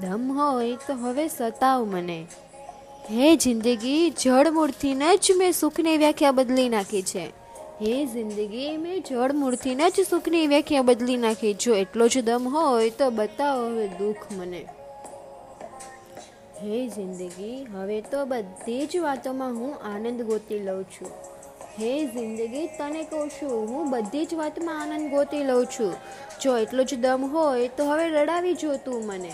દમ હોય તો હવે સતાવ મને. હે જિંદગી, જળમૂળથીને જ મેં સુખની વ્યાખ્યા બદલી નાખી છે. હે જિંદગી, મેં જળમૂળથીને જ સુખની વ્યાખ્યા બદલી નાખી. જો એટલો જ દમ હોય તો બતાવો હવે દુઃખ મને. હે જિંદગી, હવે તો બધી જ વાતોમાં હું આનંદ ગોતી લઉં છું. હે જિંદગી, તને કહું છું, હું બધી જ વાતમાં આનંદ ગોતી લઉં છું. જો એટલો જ દમ હોય તો હવે રડાવી જો તું મને.